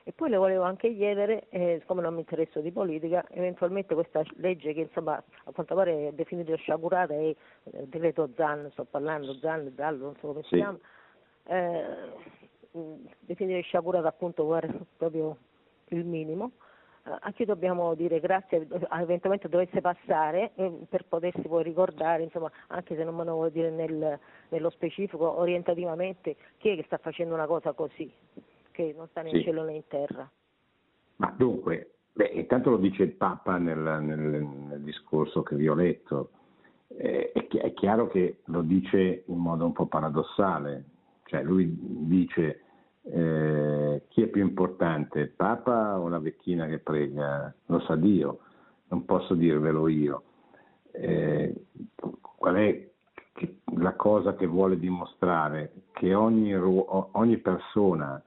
E poi le volevo anche chiedere, eh, siccome non mi interesso di politica, eventualmente questa legge che insomma a quanto pare è definita sciagurata è eh, decreto ZAN, sto parlando, ZAN, Zallo, non so come si chiama, eh, definire sciagurata appunto proprio il minimo, eh, a chi dobbiamo dire grazie, eventualmente dovesse passare eh, per potersi poi ricordare, insomma, anche se non me lo vuoi dire nel, nello specifico, orientativamente, chi è che sta facendo una cosa così? che non sta né in cielo né in terra. Ma dunque, beh, intanto lo dice il Papa nel, nel, nel discorso che vi ho letto, eh, è, è, chiaro che lo dice in modo un po' paradossale, cioè lui dice eh, chi è più importante, il Papa o la vecchina che prega? Lo sa Dio, non posso dirvelo io. Eh, qual è la cosa che vuole dimostrare? Che ogni, ogni persona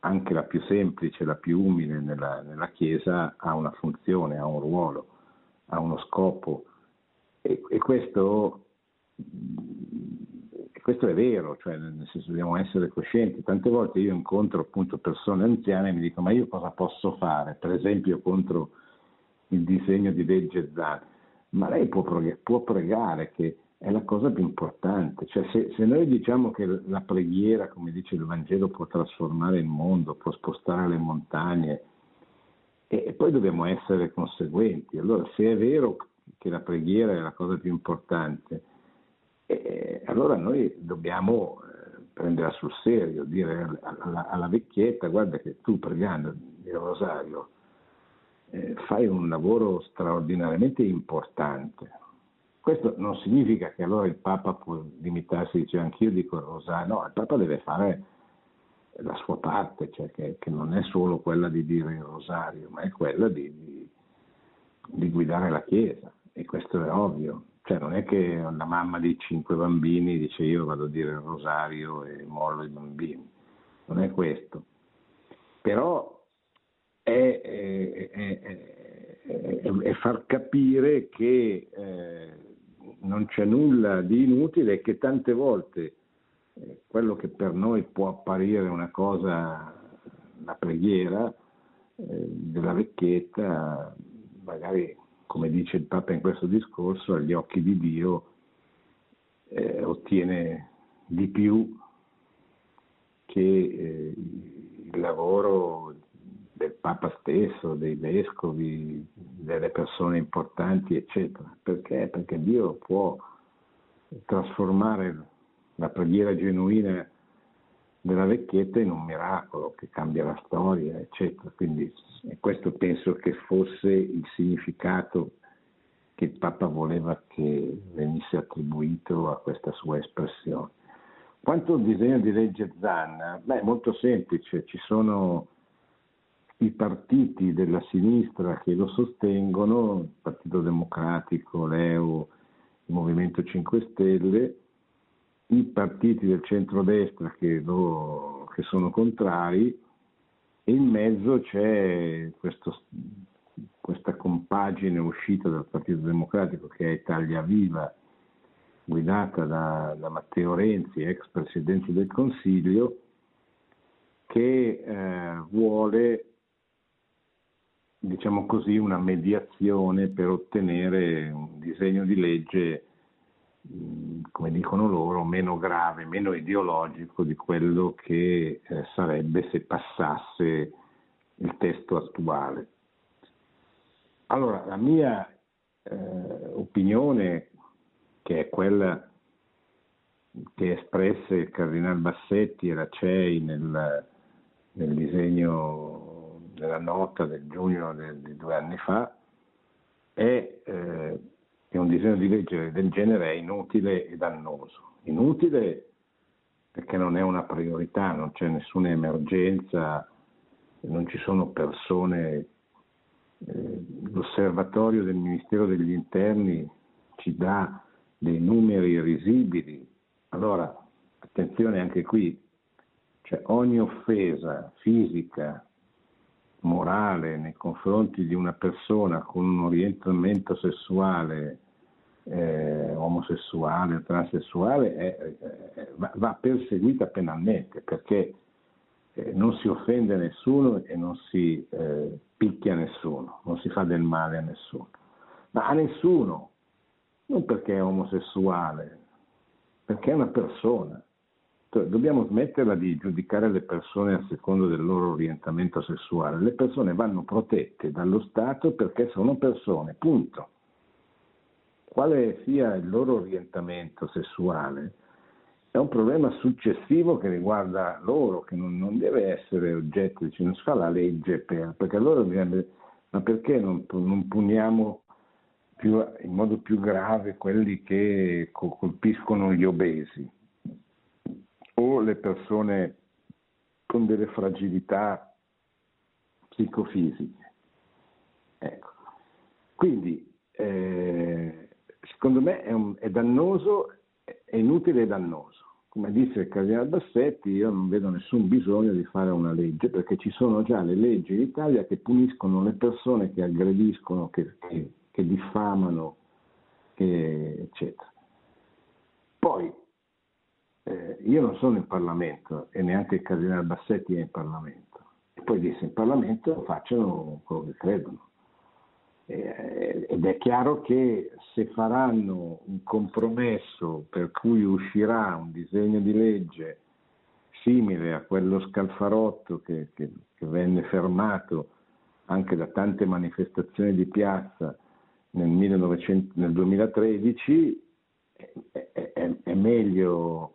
anche la più semplice, la più umile nella, nella Chiesa ha una funzione, ha un ruolo, ha uno scopo e, e questo, questo, è vero, cioè nel senso dobbiamo essere coscienti. Tante volte io incontro appunto persone anziane e mi dicono ma io cosa posso fare? Per esempio contro il disegno di legge Zan. Ma lei può, può pregare che è la cosa più importante. Cioè, se, se, noi diciamo che la preghiera, come dice il Vangelo, può trasformare il mondo, può spostare le montagne, e, e poi dobbiamo essere conseguenti. Allora, se è vero che la preghiera è la cosa più importante, eh, allora noi dobbiamo eh, prenderla sul serio, dire alla, alla, vecchietta, guarda che tu pregando il rosario eh, fai un lavoro straordinariamente importante questo non significa che allora il Papa può limitarsi e dice anch'io dico il rosario, no, il Papa deve fare la sua parte, cioè che, che non è solo quella di dire il rosario, ma è quella di, di, di guidare la Chiesa. E questo è ovvio. Cioè non è che la mamma di cinque bambini dice io vado a dire il rosario e mollo i bambini, non è questo. Però è, è, è, è far capire che eh, non c'è nulla di inutile e che tante volte eh, quello che per noi può apparire una cosa, la preghiera eh, della vecchietta, magari come dice il Papa in questo discorso, agli occhi di Dio eh, ottiene di più che eh, il lavoro del Papa stesso, dei vescovi, delle persone importanti, eccetera. Perché? Perché Dio può trasformare la preghiera genuina della vecchietta in un miracolo che cambia la storia, eccetera. Quindi questo penso che fosse il significato che il Papa voleva che venisse attribuito a questa sua espressione. Quanto al disegno di legge Zanna, beh, molto semplice, ci sono i partiti della sinistra che lo sostengono, il Partito Democratico, l'EU, il Movimento 5 Stelle, i partiti del centrodestra che, lo, che sono contrari e in mezzo c'è questo, questa compagine uscita dal Partito Democratico che è Italia Viva, guidata da, da Matteo Renzi, ex Presidente del Consiglio, che eh, vuole diciamo così, una mediazione per ottenere un disegno di legge, come dicono loro, meno grave, meno ideologico di quello che eh, sarebbe se passasse il testo attuale. Allora, la mia eh, opinione, che è quella che espresse il Cardinal Bassetti e la CEI nel, nel disegno della nota del giugno di due anni fa è eh, che un disegno di legge del genere è inutile e dannoso. Inutile perché non è una priorità, non c'è nessuna emergenza, non ci sono persone. Eh, l'osservatorio del Ministero degli Interni ci dà dei numeri risibili. Allora, attenzione anche qui, cioè ogni offesa fisica morale nei confronti di una persona con un orientamento sessuale eh, omosessuale o transessuale è, è, va, perseguita penalmente perché eh, non si offende nessuno e non si eh, picchia nessuno, non si fa del male a nessuno, ma a nessuno, non perché è omosessuale, perché è una persona. Cioè, dobbiamo smetterla di giudicare le persone a secondo del loro orientamento sessuale. Le persone vanno protette dallo Stato perché sono persone, punto. Quale sia il loro orientamento sessuale è un problema successivo che riguarda loro, che non, non deve essere oggetto, dice, non si fa la legge per, perché allora bisogna, ma perché non, non puniamo più, in modo più grave quelli che colpiscono gli obesi? O le persone con delle fragilità psicofisiche. Ecco. Quindi, eh, secondo me è, un, è dannoso, è inutile e dannoso. Come disse il Cardinale Bassetti, io non vedo nessun bisogno di fare una legge, perché ci sono già le leggi in Italia che puniscono le persone che aggrediscono, che, che, che diffamano, che, eccetera. Eh, io non sono in Parlamento e neanche il Cardinale Bassetti è in Parlamento. E poi disse in Parlamento facciano quello che credono. Eh, ed è chiaro che se faranno un compromesso per cui uscirà un disegno di legge simile a quello scalfarotto che, che, che venne fermato anche da tante manifestazioni di piazza nel, 1900, nel 2013, è, è, è meglio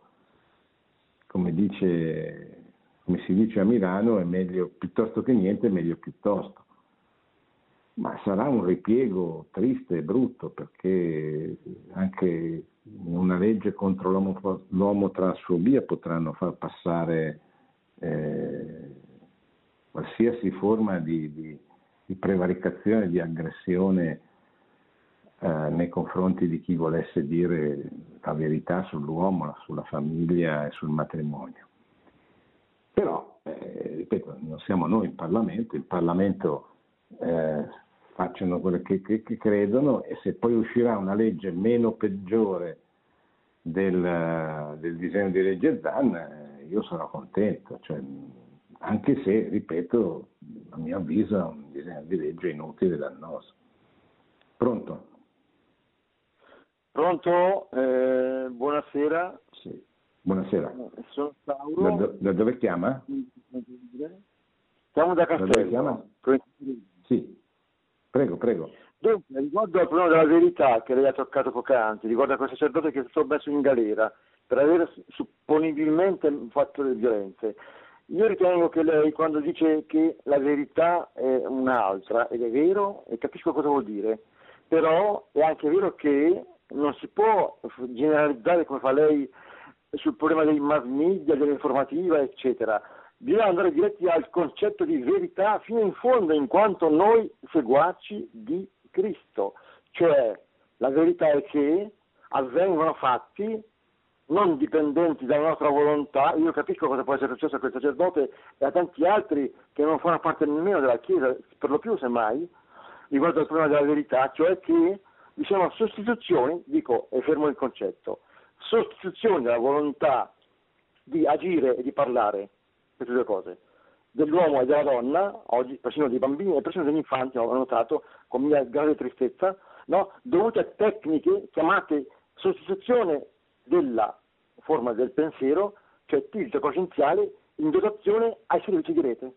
come, dice, come si dice a Milano, è meglio piuttosto che niente, è meglio piuttosto. Ma sarà un ripiego triste e brutto perché anche una legge contro l'omo, l'omotransfobia potranno far passare eh, qualsiasi forma di, di, di prevaricazione, di aggressione eh, nei confronti di chi volesse dire la verità sull'uomo, sulla famiglia e sul matrimonio. Però, eh, ripeto, non siamo noi in Parlamento, il Parlamento eh, facciano quello che, che, che, credono e se poi uscirà una legge meno peggiore del, del disegno di legge ZAN, eh, io sarò contento, cioè, anche se, ripeto, a mio avviso è un disegno di legge inutile e dannoso. Pronto? Pronto? Eh, buonasera. Sì. Buonasera. Sono Paolo. Da, da, dove chiama? Siamo da Castello. Da dove chiama? Sì. Prego, prego. Dunque, riguardo al problema della verità che lei ha toccato poc'anzi, riguardo a quel sacerdote che è stato messo in galera per aver supponibilmente fatto delle violenze, io ritengo che lei quando dice che la verità è un'altra, ed è vero, e capisco cosa vuol dire, però è anche vero che non si può generalizzare come fa lei sul problema dei mass media, dell'informativa, eccetera. Bisogna andare diretti al concetto di verità fino in fondo, in quanto noi seguaci di Cristo. Cioè, la verità è che avvengono fatti non dipendenti dalla nostra volontà. Io capisco cosa può essere successo a quel sacerdote e a tanti altri che non fanno parte nemmeno della Chiesa, per lo più semmai, riguardo al problema della verità, cioè che vi sono sostituzioni, dico e fermo il concetto, sostituzioni della volontà di agire e di parlare, queste due cose, dell'uomo e della donna, oggi persino dei bambini e persino degli infanti, ho notato con mia grande tristezza, no? dovute a tecniche chiamate sostituzione della forma del pensiero, cioè tilt coscienziale, in dotazione ai servizi di rete.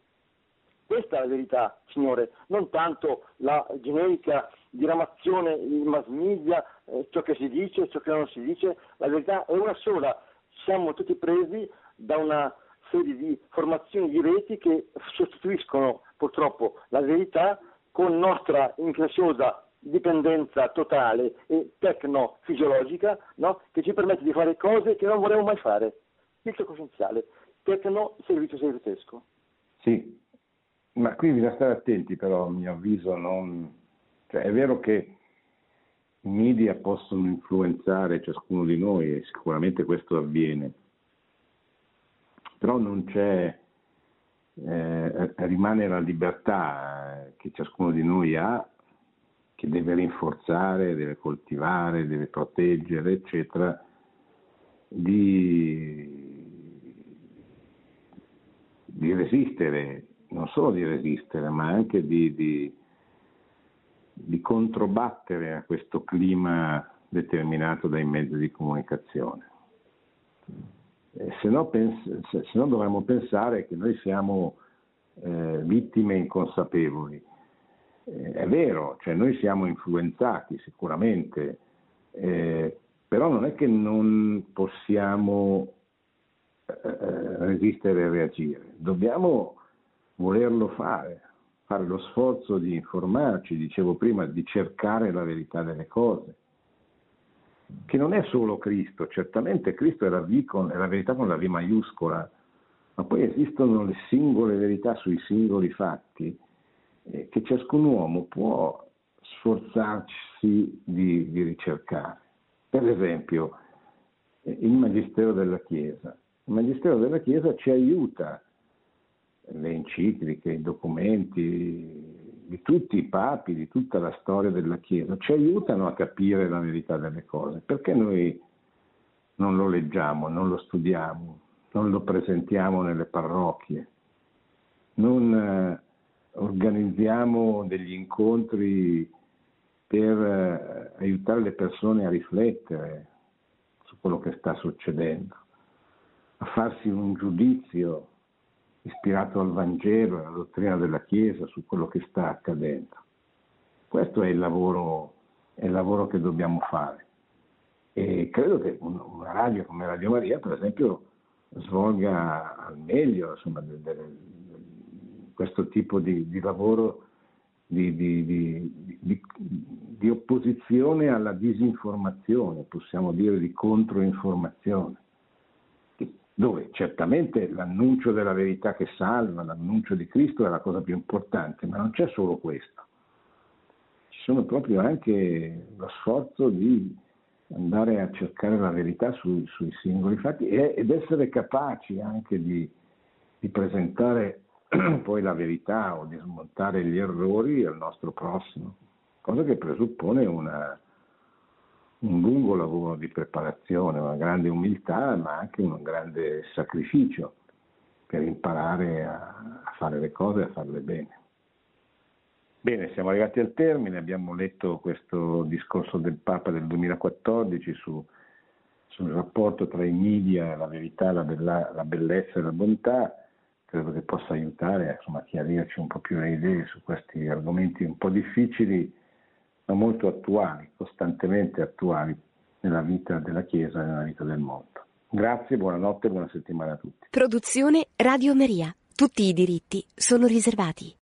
Questa è la verità, signore, non tanto la generica diramazione in mass media, eh, ciò che si dice, ciò che non si dice, la verità è una sola, siamo tutti presi da una serie di formazioni di reti che sostituiscono purtroppo la verità con nostra incresciosa dipendenza totale e tecno-fisiologica no? che ci permette di fare cose che non vorremmo mai fare. Picco coscienziale, tecno-servizio segretesco. Sì, ma qui bisogna stare attenti però, a mio avviso, non... cioè, è vero che i media possono influenzare ciascuno di noi e sicuramente questo avviene, però non c'è eh, rimane la libertà eh, che ciascuno di noi ha, che deve rinforzare, deve coltivare, deve proteggere, eccetera, di, di resistere, non solo di resistere, ma anche di, di, di controbattere a questo clima determinato dai mezzi di comunicazione. Eh, se, no pens- se, no dovremmo pensare che noi siamo eh, vittime inconsapevoli. Eh, è vero, cioè noi siamo influenzati sicuramente, eh, però non è che non possiamo eh, eh, resistere e reagire, dobbiamo volerlo fare, fare lo sforzo di informarci, dicevo prima, di cercare la verità delle cose che non è solo Cristo, certamente Cristo è la, con, è la verità con la V maiuscola, ma poi esistono le singole verità sui singoli fatti eh, che ciascun uomo può sforzarsi di, di ricercare. Per esempio, eh, il Magistero della Chiesa. Il Magistero della Chiesa ci aiuta, le encicliche, i documenti, di tutti i papi, di tutta la storia della Chiesa, ci aiutano a capire la verità delle cose. Perché noi non lo leggiamo, non lo studiamo, non lo presentiamo nelle parrocchie, non eh, organizziamo degli incontri per eh, aiutare le persone a riflettere su quello che sta succedendo, a farsi un giudizio ispirato al Vangelo, alla dottrina della Chiesa, su quello che sta accadendo. Questo è il lavoro, è il lavoro che dobbiamo fare. E credo che una radio come Radio Maria, per esempio, svolga al meglio insomma, de, de, de, questo tipo di, di lavoro di, di, di, opposizione alla disinformazione, possiamo dire di controinformazione dove certamente l'annuncio della verità che salva, l'annuncio di Cristo è la cosa più importante, ma non c'è solo questo. Ci sono proprio anche lo sforzo di andare a cercare la verità sui, sui singoli fatti ed essere capaci anche di, di presentare [clears throat] poi la verità o di smontare gli errori al nostro prossimo, cosa che presuppone una, un lungo lavoro di preparazione, una grande umiltà, ma anche un grande sacrificio per imparare a, a fare le cose e a farle bene. Bene, siamo arrivati al termine, abbiamo letto questo discorso del Papa del 2014 su, sul rapporto tra i media, la verità, la, bella, la bellezza e la bontà, credo che possa aiutare insomma, a chiarirci un po' più le idee su questi argomenti un po' difficili ma molto attuali, costantemente attuali nella vita della Chiesa e nella vita del mondo. Grazie, buonanotte e buona settimana a tutti. Produzione Radio Maria. Tutti i diritti sono riservati.